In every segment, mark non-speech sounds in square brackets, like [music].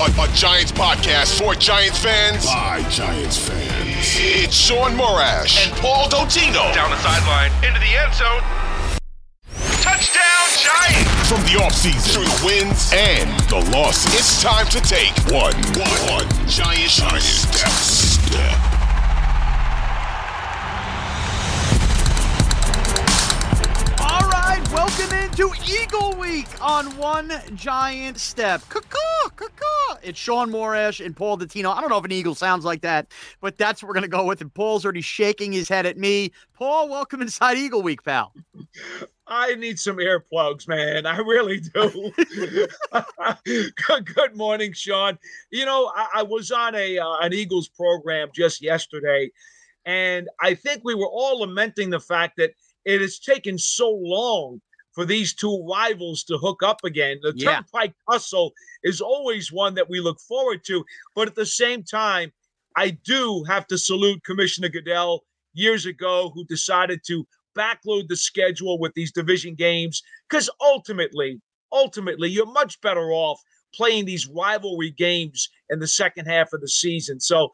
a, a Giants podcast for Giants fans by Giants fans. It's Shaun Morash and Paul Dottino. Down the sideline, into the end zone. Touchdown, Giants! From the offseason through the wins and the losses, it's time to take one, one, one giant, giant step. step. Into Eagle Week on One Giant Step. Caw-caw, caw-caw. It's Shaun Morash and Paul Dottino. I don't know if an eagle sounds like that, but that's what we're going to go with. And Paul's already shaking his head at me. Paul, welcome inside Eagle Week, pal. I need some earplugs, man. I really do. good, [laughs] [laughs] good, morning, Shaun. You know, I, I was on a uh, an Eagles program just yesterday, and I think we were all lamenting the fact that it has taken so long for these two rivals to hook up again. The yeah. Turnpike Hustle is always one that we look forward to, but at the same time, I do have to salute Commissioner Goodell years ago who decided to backload the schedule with these division games because ultimately, ultimately, you're much better off playing these rivalry games in the second half of the season. So,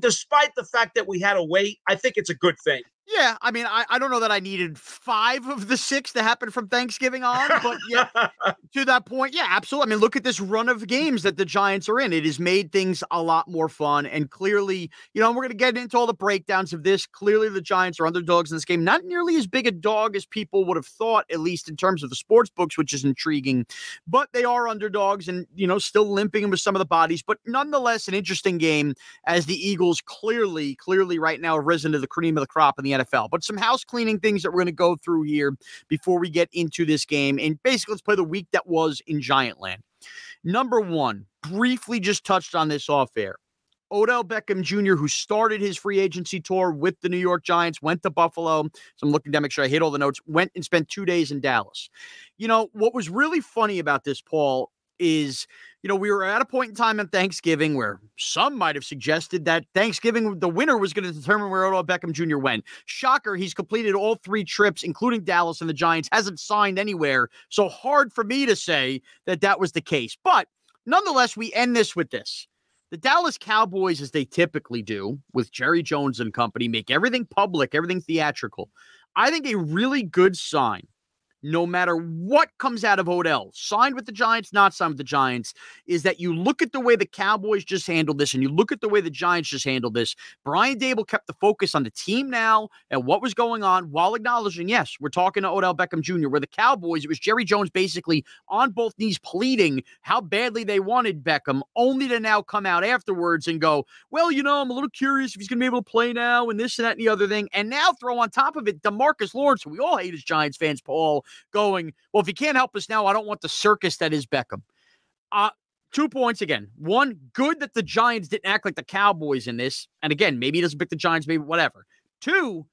despite the fact that we had to wait, I think it's a good thing. Yeah, I mean, I, I don't know that I needed five of the six to happen from Thanksgiving on, but yeah, [laughs] to that point, yeah, absolutely. I mean, look at this run of games that the Giants are in. It has made things a lot more fun. And clearly, you know, we're going to get into all the breakdowns of this. Clearly, the Giants are underdogs in this game. Not nearly as big a dog as people would have thought, at least in terms of the sports books, which is intriguing. But they are underdogs and, you know, still limping with some of the bodies. But nonetheless, an interesting game as the Eagles clearly, clearly right now have risen to the cream of the crop in the NFL. But some house cleaning things that we're going to go through here before we get into this game. And basically, let's play the week that was in Giantland. Number one, briefly just touched on this off air. Odell Beckham Jr., who started his free agency tour with the New York Giants, went to Buffalo. So I'm looking to make sure I hit all the notes. Went and spent two days in Dallas. You know, what was really funny about this, Paul, is you know, we were at a point in time in Thanksgiving where some might have suggested that Thanksgiving, the winner was going to determine where Odell Beckham Jr. went. Shocker, he's completed all three trips, including Dallas and the Giants, hasn't signed anywhere. So hard for me to say that that was the case. But nonetheless, we end this with this. The Dallas Cowboys, as they typically do with Jerry Jones and company, make everything public, everything theatrical. I think a really good sign no matter what comes out of Odell, signed with the Giants, not signed with the Giants, is that you look at the way the Cowboys just handled this and you look at the way the Giants just handled this. Brian Daboll kept the focus on the team now and what was going on while acknowledging, yes, we're talking to Odell Beckham Jr., where the Cowboys, it was Jerry Jones basically on both knees pleading how badly they wanted Beckham, only to now come out afterwards and go, well, you know, I'm a little curious if he's going to be able to play now and this and that and the other thing. And now throw on top of it Demarcus Lawrence, who we all hate as Giants fans, Paul going, well, if he can't help us now, I don't want the circus that is Beckham. Uh, two points again. One, good that the Giants didn't act like the Cowboys in this. And again, maybe he doesn't pick the Giants, maybe whatever. Two,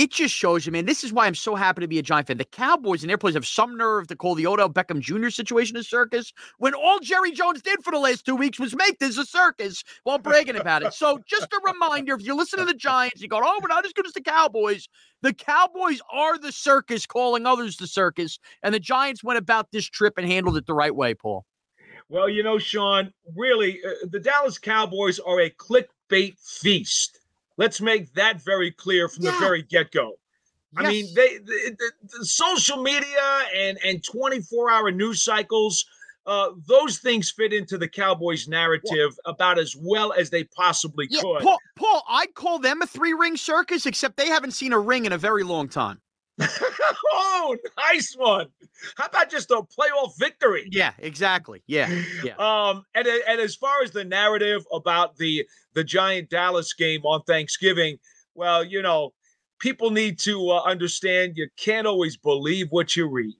it just shows you, man. This is why I'm so happy to be a Giant fan. The Cowboys and their players have some nerve to call the Odell Beckham Jr. situation a circus when all Jerry Jones did for the last two weeks was make this a circus while bragging about it. So, just a [laughs] reminder if you listen to the Giants, you go, oh, we're not as good as the Cowboys. The Cowboys are the circus calling others the circus. And the Giants went about this trip and handled it the right way, Paul. Well, you know, Shaun, really, uh, the Dallas Cowboys are a clickbait feast. Let's make that very clear from yeah. the very get go. Yes. I mean, they the, the, the, social media and and 24 hour news cycles. Uh, those things fit into the Cowboys narrative about as well as they possibly yeah, could. Paul, Paul, I'd call them a three ring circus, except they haven't seen a ring in a very long time. [laughs] oh, nice one. How about just a playoff victory? Yeah, exactly. Yeah, yeah. Um, and and as far as the narrative about the the Giant Dallas game on Thanksgiving, well, you know, people need to uh, understand you can't always believe what you read.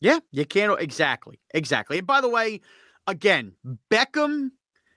Yeah, you can't exactly, exactly. And by the way, again, Beckham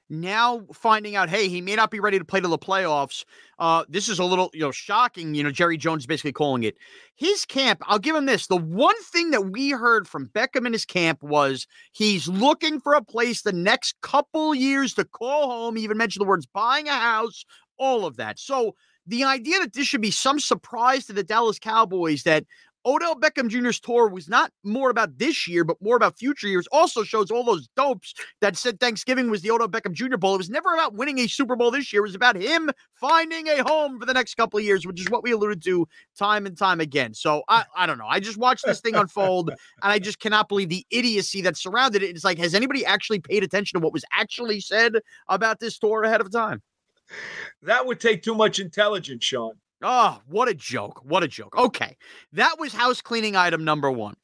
now finding out, hey, he may not be ready to play to the playoffs. Uh, this is a little, you know, shocking. You know, Jerry Jones basically calling it. His camp, I'll give him this. The one thing that we heard from Beckham in his camp was he's looking for a place the next couple years to call home. He even mentioned the words buying a house, all of that. So the idea that this should be some surprise to the Dallas Cowboys that Odell Beckham Jr.'s tour was not more about this year, but more about future years. Also shows all those dopes that said Thanksgiving was the Odell Beckham Jr. Bowl. It was never about winning a Super Bowl this year. It was about him finding a home for the next couple of years, which is what we alluded to time and time again. So I, I don't know. I just watched this thing unfold, and I just cannot believe the idiocy that surrounded it. It's like, has anybody actually paid attention to what was actually said about this tour ahead of time? That would take too much intelligence, Shaun. Oh, what a joke. What a joke. Okay. That was house cleaning item number one.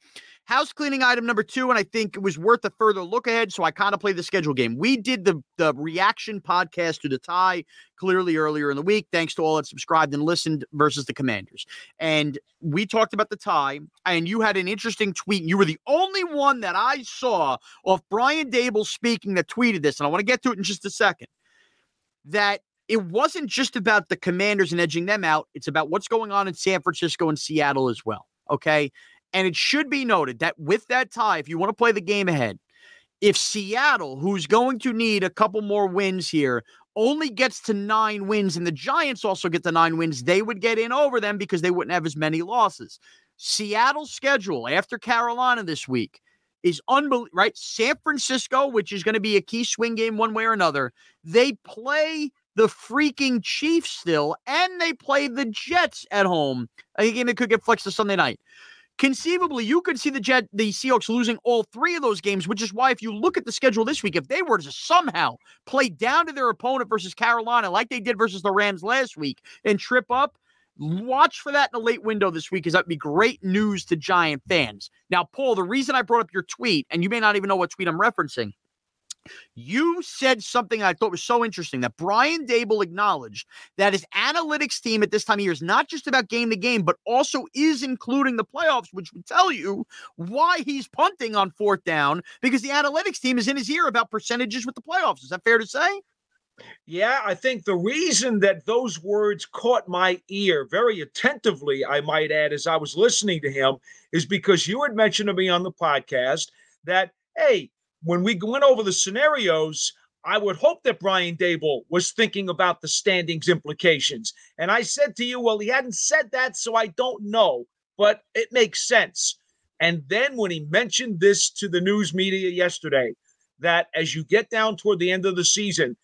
House cleaning item number two, and I think it was worth a further look ahead. So I kind of played the schedule game. We did the the reaction podcast to the tie clearly earlier in the week, thanks to all that subscribed and listened versus the Commanders. And we talked about the tie, and you had an interesting tweet. You were the only one that I saw of Brian Daboll speaking that tweeted this, and I want to get to it in just a second. That it wasn't just about the commanders and edging them out. It's about what's going on in San Francisco and Seattle as well. Okay. And it should be noted that with that tie, if you want to play the game ahead, if Seattle, who's going to need a couple more wins here, only gets to nine wins and the Giants also get the nine wins, they would get in over them because they wouldn't have as many losses. Seattle's schedule after Carolina this week is unbelievable, right? San Francisco, which is going to be a key swing game one way or another, they play the freaking Chiefs still, and they play the Jets at home. Uh, a game that could get flexed to Sunday night. Conceivably, you could see the Jet, the Seahawks losing all three of those games, which is why if you look at the schedule this week, if they were to somehow play down to their opponent versus Carolina, like they did versus the Rams last week, and trip up, watch for that in the late window this week, because that'd be great news to Giant fans. Now, Paul, the reason I brought up your tweet, and you may not even know what tweet I'm referencing, you said something I thought was so interesting that Brian Daboll acknowledged that his analytics team at this time of year is not just about game to game, but also is including the playoffs, which would tell you why he's punting on fourth down because the analytics team is in his ear about percentages with the playoffs. Is that fair to say? Yeah, I think the reason that those words caught my ear very attentively, I might add, as I was listening to him, is because you had mentioned to me on the podcast that, hey, when we went over the scenarios, I would hope that Brian Daboll was thinking about the standings implications. And I said to you, well, he hadn't said that, so I don't know, but it makes sense. And then when he mentioned this to the news media yesterday, that as you get down toward the end of the season,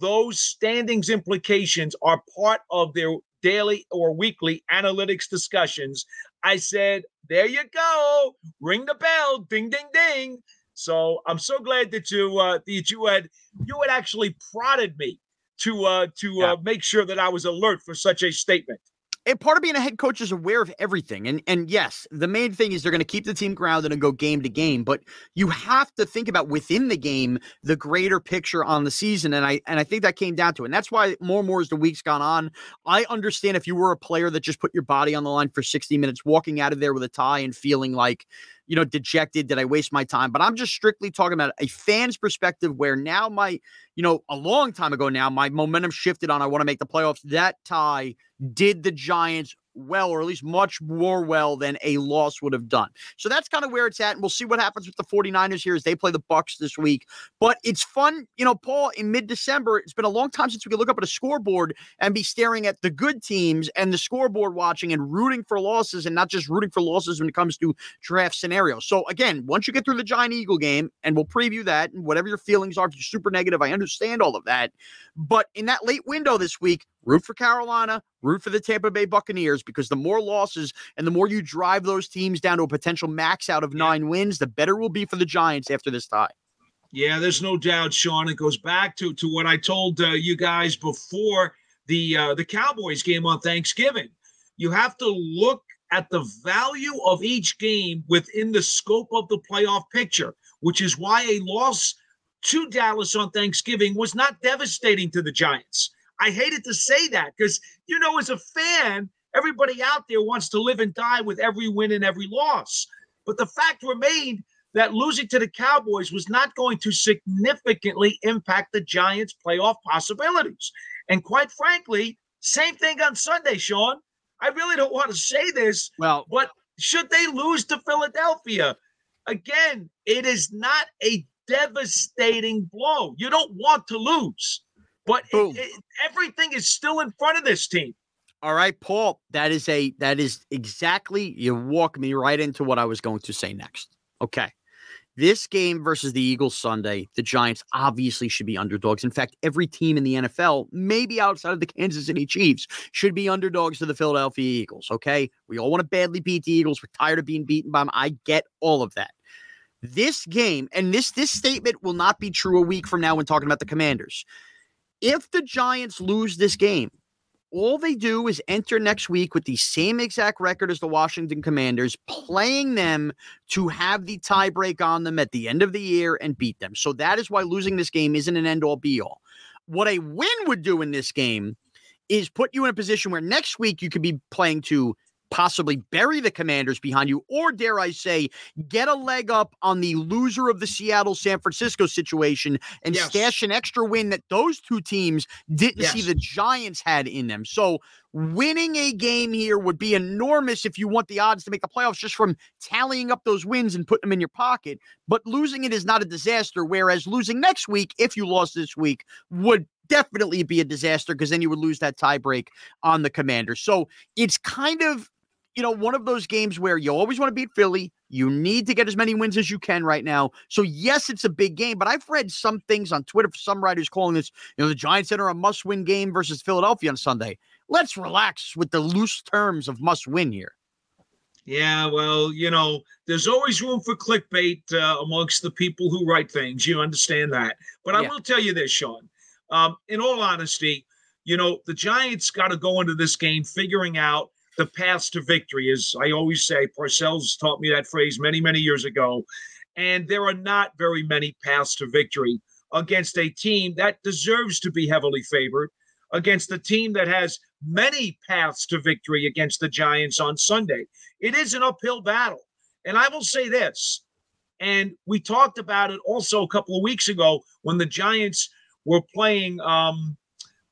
those standings implications are part of their daily or weekly analytics discussions. I said, there you go. Ring the bell. Ding, ding, ding. So I'm so glad that you uh, that you had you had actually prodded me to uh, to yeah. uh, make sure that I was alert for such a statement and part of being a head coach is aware of everything. And and yes, the main thing is they're going to keep the team grounded and go game to game. But you have to think about within the game the greater picture on the season. And I and I think that came down to it. And that's why more and more as the weeks gone on, I understand if you were a player that just put your body on the line for 60 minutes, walking out of there with a tie and feeling like you know, dejected. Did I waste my time? But I'm just strictly talking about a fan's perspective where now my, you know, a long time ago now, my momentum shifted on I want to make the playoffs. That tie did the Giants well, or at least much more well than a loss would have done. So that's kind of where it's at. And we'll see what happens with the 49ers here as they play the Bucs this week. But it's fun, you know, Paul, in mid-December, it's been a long time since we could look up at a scoreboard and be staring at the good teams and the scoreboard watching and rooting for losses and not just rooting for losses when it comes to draft scenarios. So again, once you get through the Giant Eagle game, and we'll preview that and whatever your feelings are, if you're super negative, I understand all of that. But in that late window this week, root for Carolina, root for the Tampa Bay Buccaneers because the more losses and the more you drive those teams down to a potential max out of nine wins, the better will be for the Giants after this tie. Yeah, there's no doubt, Shaun. It goes back to to what I told uh, you guys before the uh, the Cowboys game on Thanksgiving. You have to look at the value of each game within the scope of the playoff picture, which is why a loss to Dallas on Thanksgiving was not devastating to the Giants. I hated to say that because, you know, as a fan, everybody out there wants to live and die with every win and every loss. But the fact remained that losing to the Cowboys was not going to significantly impact the Giants' playoff possibilities. And quite frankly, same thing on Sunday, Shaun. I really don't want to say this, well, but should they lose to Philadelphia, again, it is not a devastating blow. You don't want to lose. But it, it, everything is still in front of this team. All right, Paul. That is a that is exactly you walk me right into what I was going to say next. Okay. This game versus the Eagles Sunday, the Giants obviously should be underdogs. In fact, every team in the NFL, maybe outside of the Kansas City Chiefs, should be underdogs to the Philadelphia Eagles. Okay. We all want to badly beat the Eagles. We're tired of being beaten by them. I get all of that. This game, and this this statement will not be true a week from now when talking about the commanders. If the Giants lose this game, all they do is enter next week with the same exact record as the Washington Commanders, playing them to have the tiebreak on them at the end of the year and beat them. So that is why losing this game isn't an end all be all. What a win would do in this game is put you in a position where next week you could be playing to possibly bury the commanders behind you, or dare I say, get a leg up on the loser of the Seattle San Francisco situation and yes. stash an extra win that those two teams didn't yes. see the Giants had in them. So winning a game here would be enormous if you want the odds to make the playoffs just from tallying up those wins and putting them in your pocket. But losing it is not a disaster. Whereas losing next week, if you lost this week, would definitely be a disaster because then you would lose that tiebreak on the commander. So it's kind of you know, one of those games where you always want to beat Philly. You need to get as many wins as you can right now. So, yes, it's a big game, but I've read some things on Twitter, for some writers calling this, you know, the Giants enter a must win game versus Philadelphia on Sunday. Let's relax with the loose terms of must win here. Yeah, well, you know, there's always room for clickbait uh, amongst the people who write things. You understand that. But I yeah. will tell you this, Shaun. Um, in all honesty, you know, the Giants got to go into this game figuring out the paths to victory. As I always say, Parcells taught me that phrase many, many years ago. And there are not very many paths to victory against a team that deserves to be heavily favored, against a team that has many paths to victory against the Giants on Sunday. It is an uphill battle. And I will say this, and we talked about it also a couple of weeks ago when the Giants were playing. Um,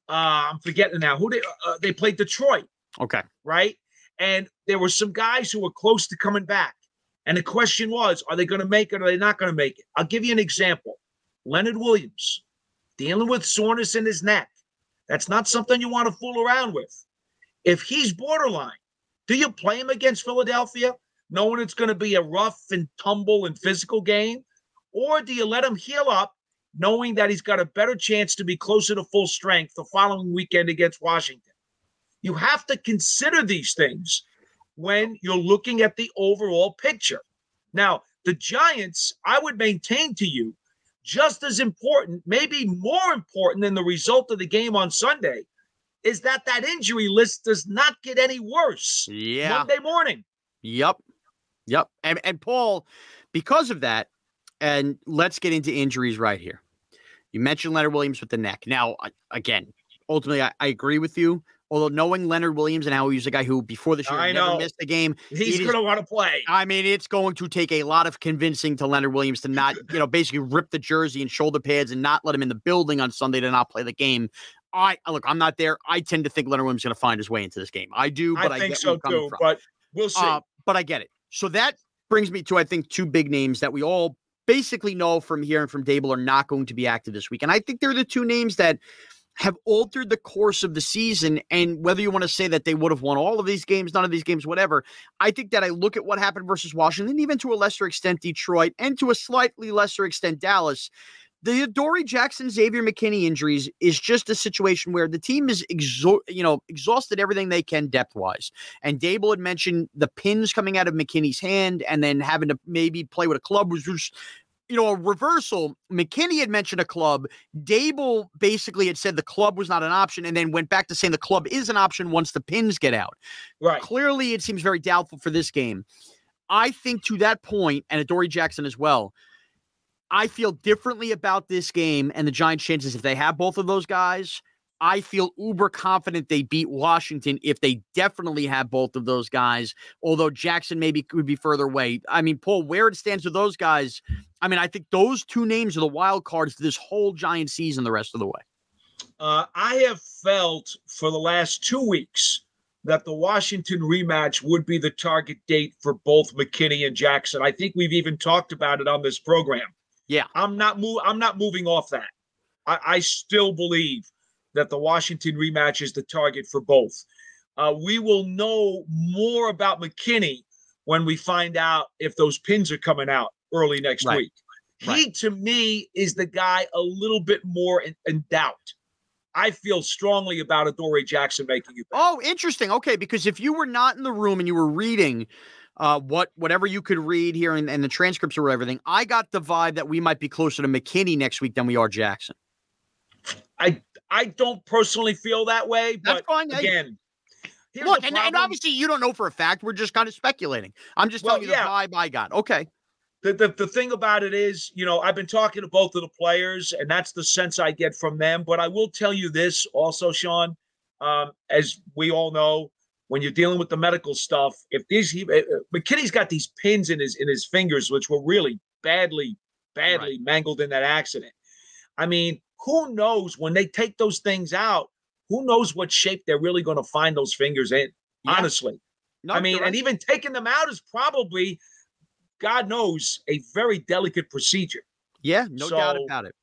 uh, I'm forgetting now who they uh, they played Detroit Okay. Right. And there were some guys who were close to coming back. And the question was, are they going to make it or are they not going to make it? I'll give you an example. Leonard Williams dealing with soreness in his neck. That's not something you want to fool around with. If he's borderline, do you play him against Philadelphia, knowing it's going to be a rough and tumble and physical game? Or do you let him heal up, knowing that he's got a better chance to be closer to full strength the following weekend against Washington? You have to consider these things when you're looking at the overall picture. Now, the Giants, I would maintain to you, just as important, maybe more important than the result of the game on Sunday, is that that injury list does not get any worse. Yeah. Monday morning. Yep. Yep. And and Paul, because of that, and let's get into injuries right here. You mentioned Leonard Williams with the neck. Now, again, ultimately, I, I agree with you. Although knowing Leonard Williams and how he's a guy who before this year I never know. missed a game, he's going to want to play. I mean, it's going to take a lot of convincing to Leonard Williams to not, you know, basically rip the jersey and shoulder pads and not let him in the building on Sunday to not play the game. I look, I'm not there. I tend to think Leonard Williams is going to find his way into this game. I do, but I, I think so too. From. But we'll see. Uh, but I get it. So that brings me to I think two big names that we all basically know from here and from Daboll are not going to be active this week, and I think they're the two names that have altered the course of the season. And whether you want to say that they would have won all of these games, none of these games, whatever, I think that I look at what happened versus Washington, even to a lesser extent, Detroit, and to a slightly lesser extent, Dallas. Adoree Jackson Xavier McKinney injuries is just a situation where the team is exo- you know exhausted everything they can depth wise. And Daboll had mentioned the pins coming out of McKinney's hand, and then having to maybe play with a club was just you know, a reversal. McKinney had mentioned a club. Daboll basically had said the club was not an option and then went back to saying the club is an option once the pins get out. Right. Clearly, it seems very doubtful for this game. I think to that point, and Adoree Jackson as well, I feel differently about this game and the Giants' chances if they have both of those guys I feel uber confident they beat Washington if they definitely have both of those guys. Although Jackson maybe could be further away. I mean, Paul, where it stands with those guys, I mean, I think those two names are the wild cards this whole Giant season the rest of the way. Uh, I have felt for the last two weeks that the Washington rematch would be the target date for both McKinney and Jackson. I think we've even talked about it on this program. Yeah, I'm not move. I'm not moving off that. I, I still believe that the Washington rematch is the target for both. Uh, we will know more about McKinney when we find out if those pins are coming out early next Right. week. He, Right. to me, is the guy a little bit more in, in doubt. I feel strongly about Adoree Jackson making it back. Oh, interesting. Okay, because if you were not in the room and you were reading uh, what whatever you could read here and, and the transcripts or everything, I got the vibe that we might be closer to McKinney next week than we are Jackson. I I don't personally feel that way, That's but fine. Again, Look, and, and obviously you don't know for a fact. We're just kind of speculating. I'm just Well, telling you yeah. the vibe I got. Okay. the, the the thing about it is, you know, I've been talking to both of the players, and that's the sense I get from them. But I will tell you this also, Shaun, um, as we all know, when you're dealing with the medical stuff, if these he, uh, McKinney's got these pins in his in his fingers, which were really badly badly mangled in that accident. I mean, who knows when they take those things out? Who knows what shape they're really going to find those fingers in? Yeah. Honestly. No, I mean, right. and even taking them out is probably, God knows, a very delicate procedure. Yeah, no doubt about it.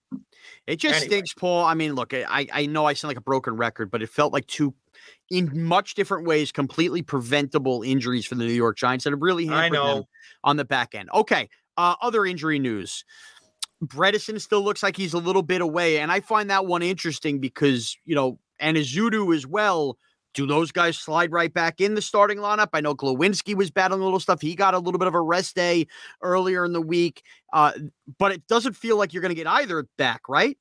It just anyway. stinks, Paul. I mean, look, I I know I sound like a broken record, but it felt like two, in much different ways, completely preventable injuries for the New York Giants that have really I hampered them know. on the back end. Okay, uh, other injury news. Bredeson still looks like he's a little bit away, and I find that one interesting because you know, and Ezeudu as well. Do those guys slide right back in the starting lineup? I know Glowinski was battling a little stuff. He got a little bit of a rest day earlier in the week, uh, but it doesn't feel like you're going to get either back, right?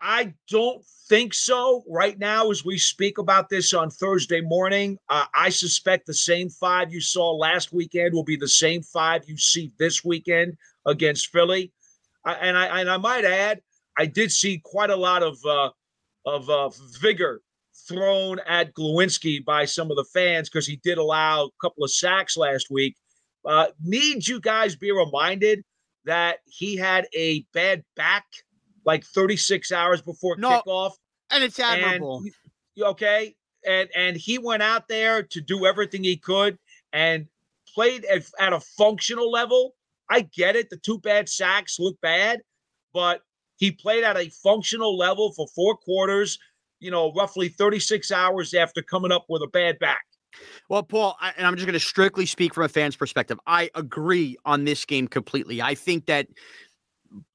I don't think so. Right now, as we speak about this on Thursday morning, uh, I suspect the same five you saw last weekend will be the same five you see this weekend against Philly. I, and I and I might add, I did see quite a lot of uh, of uh, vigor thrown at Glowinski by some of the fans because he did allow a couple of sacks last week. Uh, need you guys be reminded that he had a bad back like 36 hours before No, kickoff. And it's And admirable. he- okay, and and he went out there to do everything he could and played at, at a functional level. I get it; the two bad sacks look bad, but he played at a functional level for four quarters. You know, roughly 36 hours after coming up with a bad back. Well, Paul, I, and I'm just going to strictly speak from a fan's perspective. I agree on this game completely. I think that,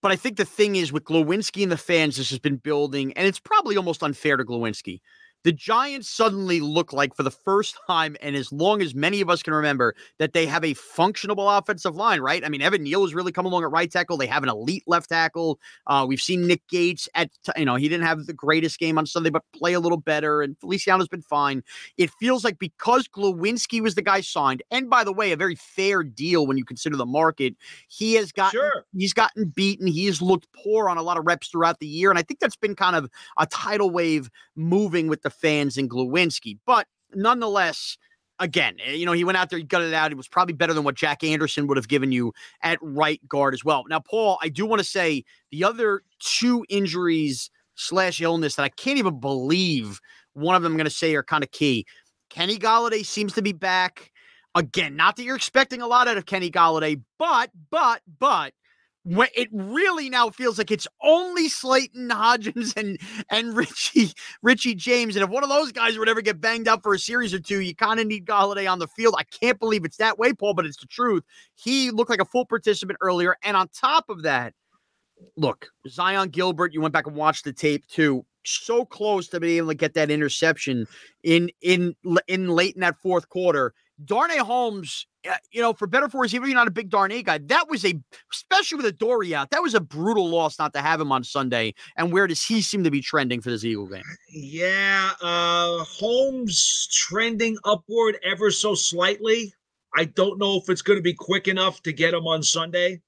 but I think the thing is with Glowinski and the fans, this has been building, and it's probably almost unfair to Glowinski. The Giants suddenly look like, for the first time, and as long as many of us can remember, that they have a functional offensive line, right? I mean, Evan Neal has really come along at right tackle. They have an elite left tackle. Uh, we've seen Nick Gates at, you know, he didn't have the greatest game on Sunday, but play a little better. And Feliciano's been fine it feels like because Glowinski was the guy signed, and by the way, a very fair deal when you consider the market, he has gotten Sure. he's gotten beaten. He has looked poor on a lot of reps throughout the year, and I think that's been kind of a tidal wave moving with the fans and Glowinski. But nonetheless, again, eh, you know, he went out there, he got it out. It was probably better than what Jack Anderson would have given you at right guard as well. Now, Paul, I do want to say the other two injuries slash illness that I can't even believe one of them I'm going to say are kind of key. Kenny Golladay seems to be back again. Not that you're expecting a lot out of Kenny Golladay, but but but it really now feels like it's only Slayton Hodgins and and [laughs] Richie Richie James, and if one of those guys would ever get banged up for a series or two, you kind of need Golladay on the field. I can't believe it's that way, Paul, but it's the truth. He looked like a full participant earlier, and on top of that, look, Zyon Gilbert, you went back and watched the tape too. So close to being able to get that interception in in in late in that fourth quarter. Darnay Holmes, you know, for better for worse, even if you're not a big Darnay guy, that was a especially with Adoree out, that was a brutal loss not to have him on Sunday. And where does he seem to be trending for this Eagle game? Yeah, uh Holmes trending upward ever so slightly. I don't know if it's going to be quick enough to get him on Sunday.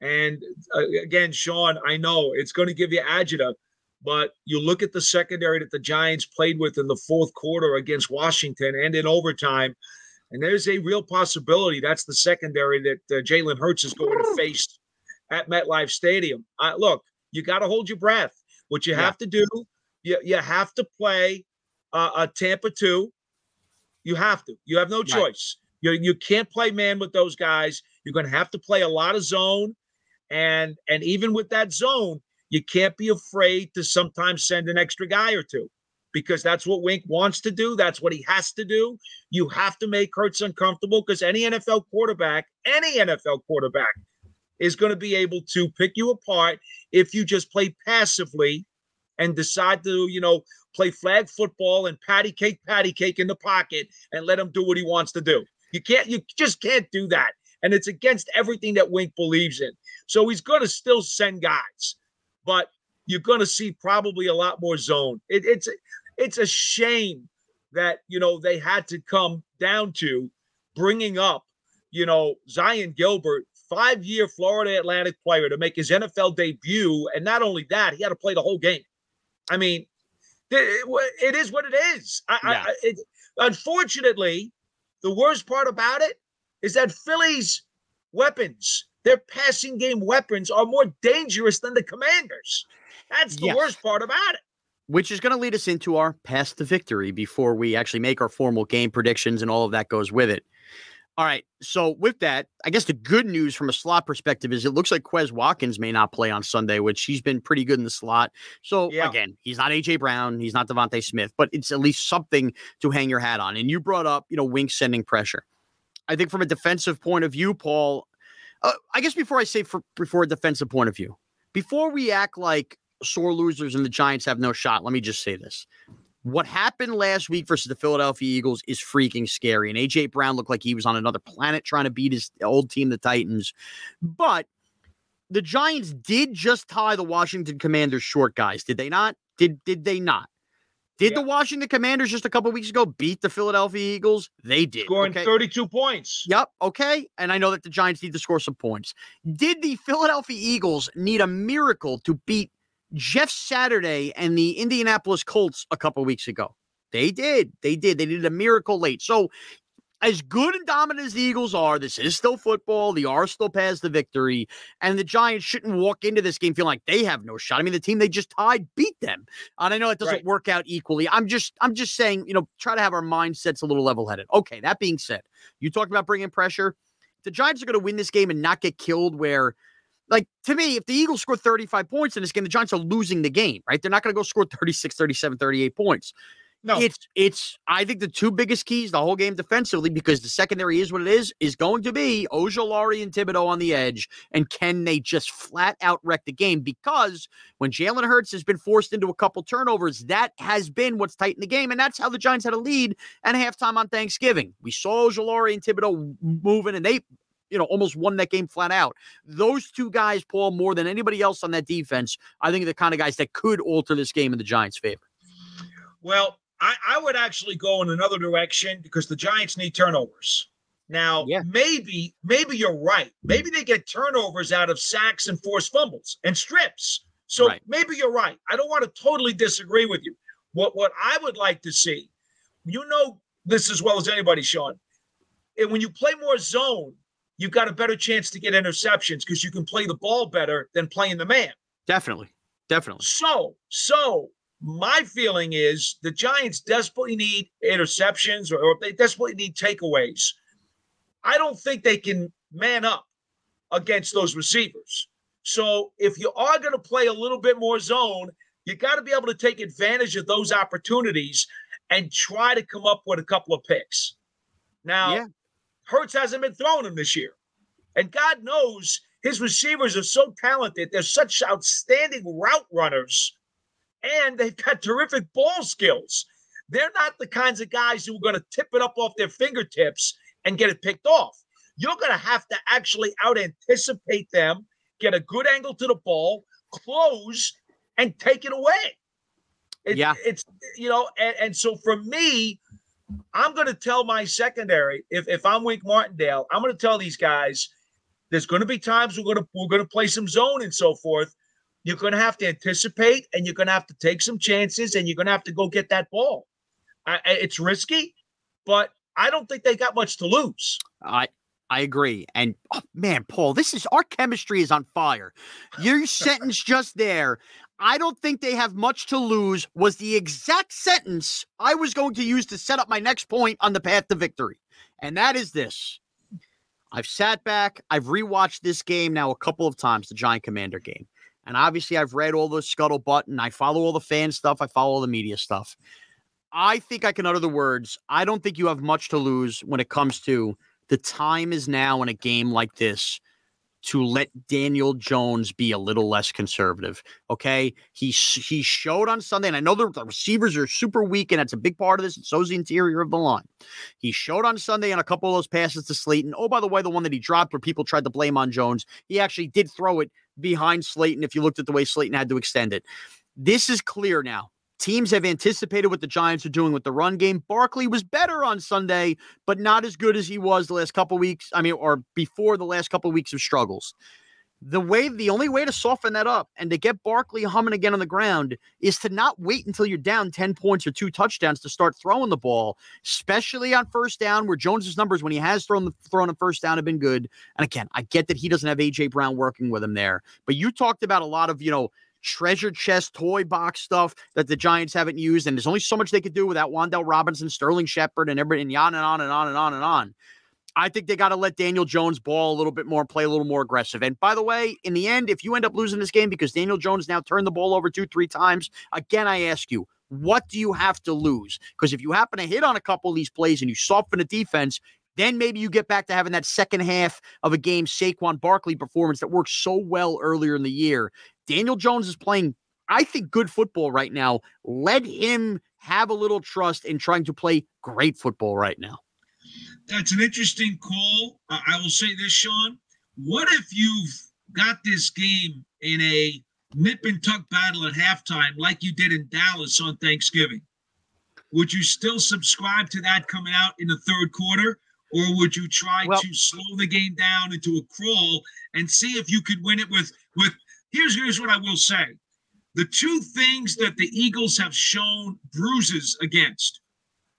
And uh, again, Shaun, I know it's going to give you agita, but you look at the secondary that the Giants played with in the fourth quarter against Washington and in overtime, and there's a real possibility that's the secondary that uh, Jalen Hurts is going to face at MetLife Stadium. Uh, look, you got to hold your breath. What you Yeah. have to do, you, you have to play uh, a Tampa 2. You have to. You have no Right. choice. You, you can't play man with those guys. You're going to have to play a lot of zone. And and even with that zone, you can't be afraid to sometimes send an extra guy or two. Because that's what Wink wants to do. That's what he has to do. You have to make Hurts uncomfortable because any NFL quarterback, any NFL quarterback, is going to be able to pick you apart if you just play passively and decide to, you know, play flag football and patty cake, patty cake in the pocket and let him do what he wants to do. You can't, you just can't do that. And it's against everything that Wink believes in. So he's going to still send guys, but you're going to see probably a lot more zone. It, it's it's a shame that you know they had to come down to bringing up you know Zyon Gilbert, five year Florida Atlantic player, to make his NFL debut, and not only that, he had to play the whole game. I mean, it, is what it is. I, yeah. I, it, unfortunately, the worst part about it is that Philly's weapons, their passing game weapons, are more dangerous than the Commanders. That's the yes. worst part about it. Which is going to lead us into our path to victory before we actually make our formal game predictions and all of that goes with it. All right. So with that, I guess the good news from a slot perspective is it looks like Quez Watkins may not play on Sunday, which he's been pretty good in the slot. So yeah. again, he's not AJ Brown, he's not DeVonta Smith, but it's at least something to hang your hat on. And you brought up, you know, Wink sending pressure. I think from a defensive point of view, Paul. Uh, I guess before I say for before a defensive point of view, before we act like sore losers and the Giants have no shot, let me just say this. What happened last week versus the Philadelphia Eagles is freaking scary. And AJ Brown looked like he was on another planet trying to beat his old team, the Titans. But the Giants did just tie the Washington Commanders short, guys. Did they not? Did did they not? Did yeah. the Washington Commanders just a couple weeks ago beat the Philadelphia Eagles? They did. Scoring okay. 32 points. Yep. Okay. And I know that the Giants need to score some points. Did the Philadelphia Eagles need a miracle to beat Jeff Saturday and the Indianapolis Colts a couple weeks ago? They did. They did. They did a miracle late. So as good and dominant as the Eagles are, this is still football. The R still pass the victory, and the Giants shouldn't walk into this game feeling like they have no shot. I mean, the team they just tied beat them, and I know it doesn't right. work out equally. I'm just, I'm just saying, you know, try to have our mindsets a little level headed. Okay, that being said, you talked about bringing pressure. The Giants are going to win this game and not get killed. Where like to me, if the Eagles score 35 points in this game, the Giants are losing the game, right? They're not going to go score 36, 37, 38 points. No, it's it's. I think the two biggest keys the whole game defensively, because the secondary is what it is, is going to be Ojulari and Thibodeaux on the edge, and can they just flat out wreck the game? Because when Jalen Hurts has been forced into a couple turnovers, that has been what's tightened the game, and that's how the Giants had a lead at halftime on Thanksgiving. We saw Ojulari and Thibodeaux moving, and they you know, almost won that game flat out. Those two guys, Paul, more than anybody else on that defense, I think are the kind of guys that could alter this game in the Giants' favor. Well, I, I would actually go in another direction because the Giants need turnovers. Now, yeah. maybe, maybe you're right. Maybe they get turnovers out of sacks and forced fumbles and strips. So right. maybe you're right. I don't want to totally disagree with you. What what I would like to see, you know this as well as anybody, Shaun. And when you play more zone, you've got a better chance to get interceptions because you can play the ball better than playing the man. Definitely. Definitely. So, so my feeling is the Giants desperately need interceptions or, or they desperately need takeaways. I don't think they can man up against those receivers. So if you are going to play a little bit more zone, you got to be able to take advantage of those opportunities and try to come up with a couple of picks. Now, yeah. Hurts hasn't been throwing them this year. And God knows his receivers are so talented. They're such outstanding route runners and they've got terrific ball skills. They're not the kinds of guys who are going to tip it up off their fingertips and get it picked off. You're going to have to actually out anticipate them, get a good angle to the ball, close, and take it away. It, yeah. It's, you know, and, and so for me, I'm going to tell my secondary, if, if I'm Wink Martindale, I'm going to tell these guys, there's going to be times we're going to we're going to play some zone and so forth. You're going to have to anticipate and you're going to have to take some chances and you're going to have to go get that ball. I, it's risky, but I don't think they got much to lose. I I agree. And oh, man, Paul, this is our chemistry is on fire. Your [laughs] sentence just there. I don't think they have much to lose was the exact sentence I was going to use to set up my next point on the path to victory. And that is this. I've sat back, I've rewatched this game now a couple of times, the Giant Commander game. And obviously, I've read all the scuttlebutt and I follow all the fan stuff. I follow all the media stuff. I think I can utter the words. I don't think you have much to lose when it comes to the time is now in a game like this to let Daniel Jones be a little less conservative. Okay. He he showed on Sunday, and I know the, the receivers are super weak, and that's a big part of this, and so is the interior of the line. He showed on Sunday on a couple of those passes to Slayton. Oh, by the way, the one that he dropped where people tried to blame on Jones, he actually did throw it behind Slayton if you looked at the way Slayton had to extend it. This is clear now. Teams have anticipated what the Giants are doing with the run game. Barkley was better on Sunday, but not as good as he was the last couple weeks. I mean, or before the last couple of weeks of struggles. The way, the only way to soften that up and to get Barkley humming again on the ground is to not wait until you're down 10 points or two touchdowns to start throwing the ball, especially on first down, where Jones's numbers when he has thrown the thrown a first down have been good. And again, I get that he doesn't have AJ Brown working with him there, but you talked about a lot of, you know, treasure chest toy box stuff that the Giants haven't used. And there's only so much they could do without Wan'Dale Robinson, Sterling Shepard, and everybody, and on and on and on and on and on. I think they got to let Daniel Jones ball a little bit more, play a little more aggressive. And by the way, in the end, if you end up losing this game because Daniel Jones now turned the ball over two, three times, again, I ask you, what do you have to lose? Because if you happen to hit on a couple of these plays and you soften the defense, then maybe you get back to having that second half of a game Saquon Barkley performance that worked so well earlier in the year. Daniel Jones is playing, I think, good football right now. Let him have a little trust in trying to play great football right now. That's an interesting call. I will say this, Shaun. What if you've got this game in a nip and tuck battle at halftime, like you did in Dallas on Thanksgiving? Would you still subscribe to that coming out in the third quarter? Or would you try well, to slow the game down into a crawl and see if you could win it with with here's here's what I will say. The two things that the Eagles have shown bruises against,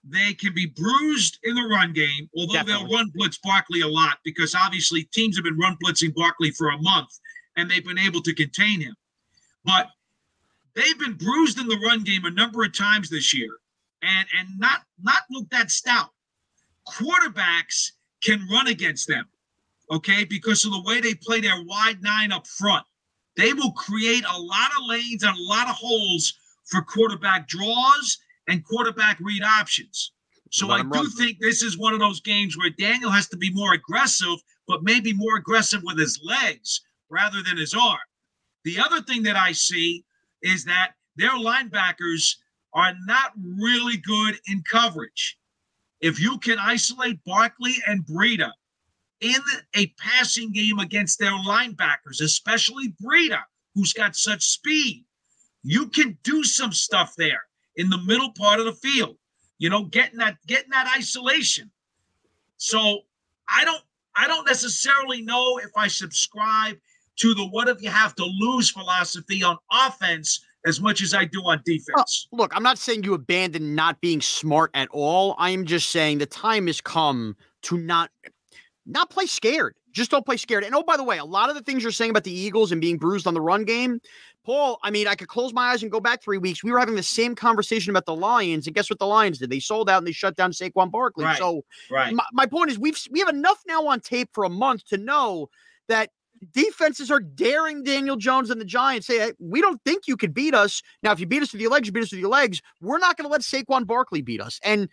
they can be bruised in the run game, although Definitely. they'll run blitz Barkley a lot because obviously teams have been run blitzing Barkley for a month and they've been able to contain him. But they've been bruised in the run game a number of times this year and and not not look that stout. Quarterbacks can run against them, okay, because of the way they play their wide nine up front. They will create a lot of lanes and a lot of holes for quarterback draws and quarterback read options. So Let I do run. think this is one of those games where Daniel has to be more aggressive, but maybe more aggressive with his legs rather than his arm. The other thing that I see is that their linebackers are not really good in coverage. If you can isolate Barkley and Breida in a passing game against their linebackers, especially Breida, who's got such speed. You can do some stuff there in the middle part of the field. You know, getting that getting that isolation. So I don't I don't necessarily know if I subscribe to the what if you have to lose philosophy on offense as much as I do on defense. Look, I'm not saying you abandon not being smart at all. I am just saying the time has come to not not play scared. Just don't play scared. And oh, by the way, a lot of the things you're saying about the Eagles and being bruised on the run game, Paul, I mean, I could close my eyes and go back three weeks. We were having the same conversation about the Lions, and guess what the Lions did? They sold out and they shut down Saquon Barkley. Right, so, right. My, my point is, we've we have enough now on tape for a month to know that defenses are daring Daniel Jones and the Giants. Say, hey, we don't think you could beat us. Now, if you beat us with your legs, you beat us with your legs. We're not going to let Saquon Barkley beat us. And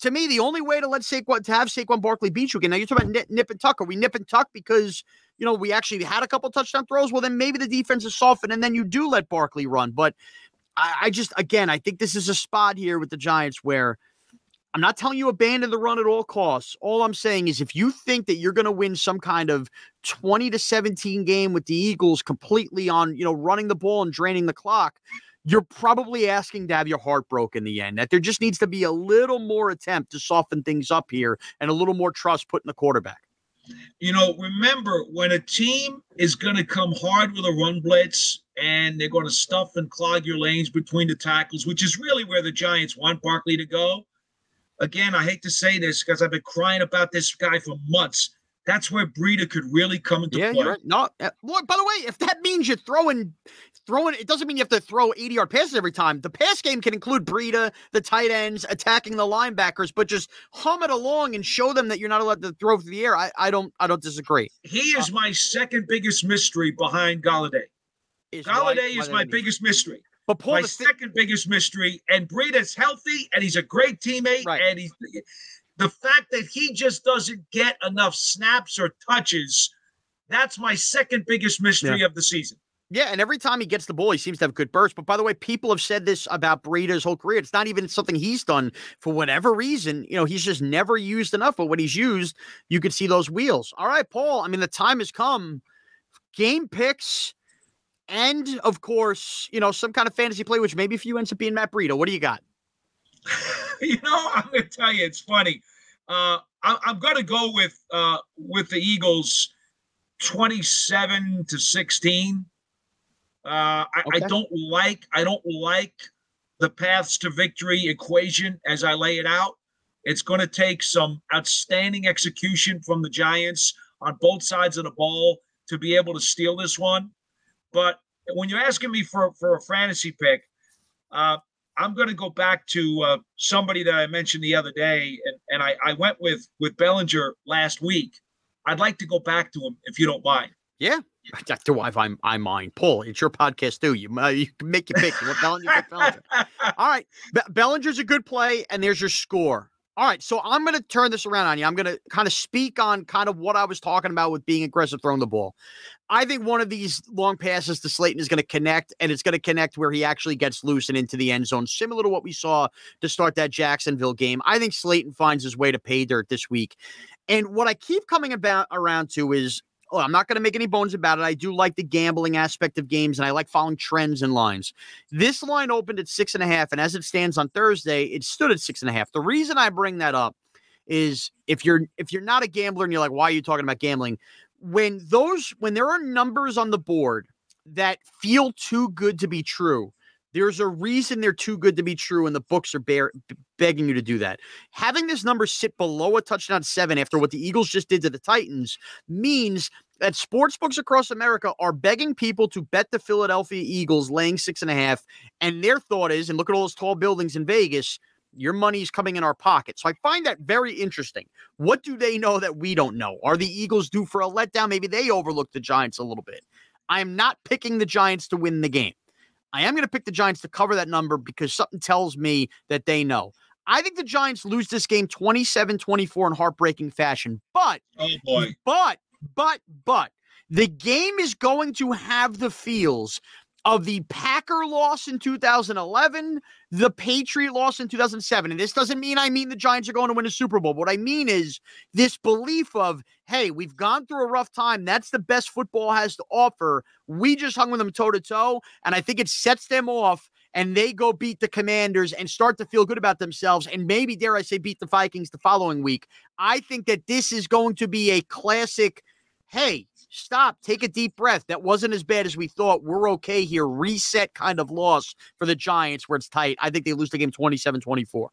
to me, the only way to let Saquon to have Saquon Barkley beat you again. Now you're talking about nip, and tuck. Are we nip and tuck because you know we actually had a couple touchdown throws? Well, then maybe the defense is softened, and then you do let Barkley run. But I, I just again, I think this is a spot here with the Giants where I'm not telling you abandon the run at all costs. All I'm saying is if you think that you're going to win some kind of 20 to 17 game with the Eagles completely on, you know, running the ball and draining the clock, you're probably asking to have your heart broke in the end. That there just needs to be a little more attempt to soften things up here and a little more trust put in the quarterback. You know, remember when a team is going to come hard with a run blitz and they're going to stuff and clog your lanes between the tackles, which is really where the Giants want Barkley to go. Again, I hate to say this because I've been crying about this guy for months. That's where Breida could really come into yeah, play. You're right. No, uh, by the way, if that means you're throwing, throwing, it doesn't mean you have to throw 80 yard passes every time. The pass game can include Breida, the tight ends, attacking the linebackers, but just hum it along and show them that you're not allowed to throw through the air. I, I don't, I don't disagree. He is uh, my second biggest mystery behind Golladay. is Golladay why- is why my biggest mystery. But Paul, my second biggest mystery. And Breida's healthy, and he's a great teammate, Right. and he's the fact that he just doesn't get enough snaps or touches. That's my second biggest mystery of the season. Yeah, and every time he gets the ball, he seems to have good bursts. But by the way, people have said this about Breida his whole career. It's not even something he's done for whatever reason. You know, he's just never used enough. But when he's used, you could see those wheels. All right, Paul. I mean, the time has come. Game picks, and of course, you know, some kind of fantasy play, which maybe if you ends up being Matt Breida. What do you got? [laughs] you know, I'm going to tell you, it's funny. Uh, I, I'm going to go with uh, with the Eagles, 27 to 16. Uh, I, I don't like I don't like the paths to victory equation as I lay it out. It's going to take some outstanding execution from the Giants on both sides of the ball to be able to steal this one. But when you're asking me for for a fantasy pick, uh, I'm going to go back to uh, somebody that I mentioned the other day, and, and I, I went with with Bellinger last week. I'd like to go back to him if you don't mind. Yeah. Do I, I, I mind. Paul, it's your podcast too. You, uh, you can make your pick. You want Bellinger, pick Bellinger. [laughs] All right. Be- Bellinger's a good play, and there's your score. All right. So I'm going to turn this around on you. I'm going to kind of speak on kind of what I was talking about with being aggressive throwing the ball. I think one of these long passes to Slayton is going to connect, and it's going to connect where he actually gets loose and into the end zone, similar to what we saw to start that Jacksonville game. I think Slayton finds his way to pay dirt this week. And what I keep coming about around to is oh, I'm not going to make any bones about it. I do like the gambling aspect of games and I like following trends and lines. This line opened at six and a half, and as it stands on Thursday, it stood at six and a half. The reason I bring that up is if you're if you're not a gambler and you're like, why are you talking about gambling? When those when there are numbers on the board that feel too good to be true, there's a reason they're too good to be true, and the books are bear, b- begging you to do that. Having this number sit below a touchdown seven after what the Eagles just did to the Titans means that sports books across America are begging people to bet the Philadelphia Eagles laying six and a half. And their thought is, and look at all those tall buildings in Vegas, your money's coming in our pocket. So I find that very interesting. What do they know that we don't know? Are the Eagles due for a letdown? Maybe they overlooked the Giants a little bit. I am not picking the Giants to win the game. I am going to pick the Giants to cover that number because something tells me that they know. I think the Giants lose this game 27 24 in heartbreaking fashion. But, Oh boy. but, but, but the game is going to have the feels of the Packer loss in 2011, the Patriot loss in 2007. And this doesn't mean I mean the Giants are going to win a Super Bowl. What I mean is this belief of, hey, we've gone through a rough time. That's the best football has to offer. We just hung with them toe to toe. And I think it sets them off and they go beat the commanders and start to feel good about themselves and maybe dare i say beat the vikings the following week i think that this is going to be a classic hey stop take a deep breath that wasn't as bad as we thought we're okay here reset kind of loss for the giants where it's tight i think they lose the game 27-24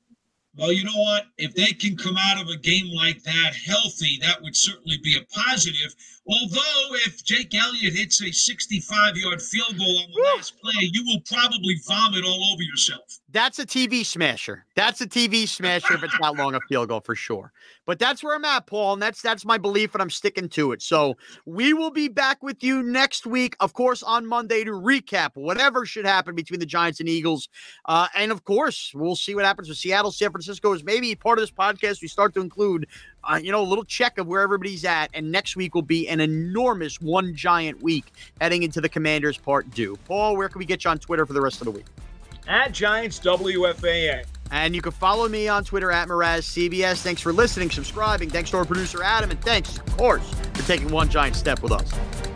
Well, you know what? If they can come out of a game like that healthy, that would certainly be a positive. Although, if Jake Elliott hits a 65 yard field goal on the last play, you will probably vomit all over yourself. That's a TV smasher. That's a TV smasher if it's not long a field goal for sure. But that's where I'm at, Paul, and that's that's my belief, and I'm sticking to it. So we will be back with you next week, of course, on Monday to recap whatever should happen between the Giants and Eagles, uh, and of course, we'll see what happens with Seattle, San Francisco. Is maybe part of this podcast we start to include, uh, you know, a little check of where everybody's at, and next week will be an enormous one giant week heading into the Commanders Part Two. Paul, where can we get you on Twitter for the rest of the week? At Giants WFAN. And you can follow me on Twitter at Mraz CBS. Thanks for listening, subscribing. Thanks to our producer Adam, and thanks, of course, for taking one giant step with us.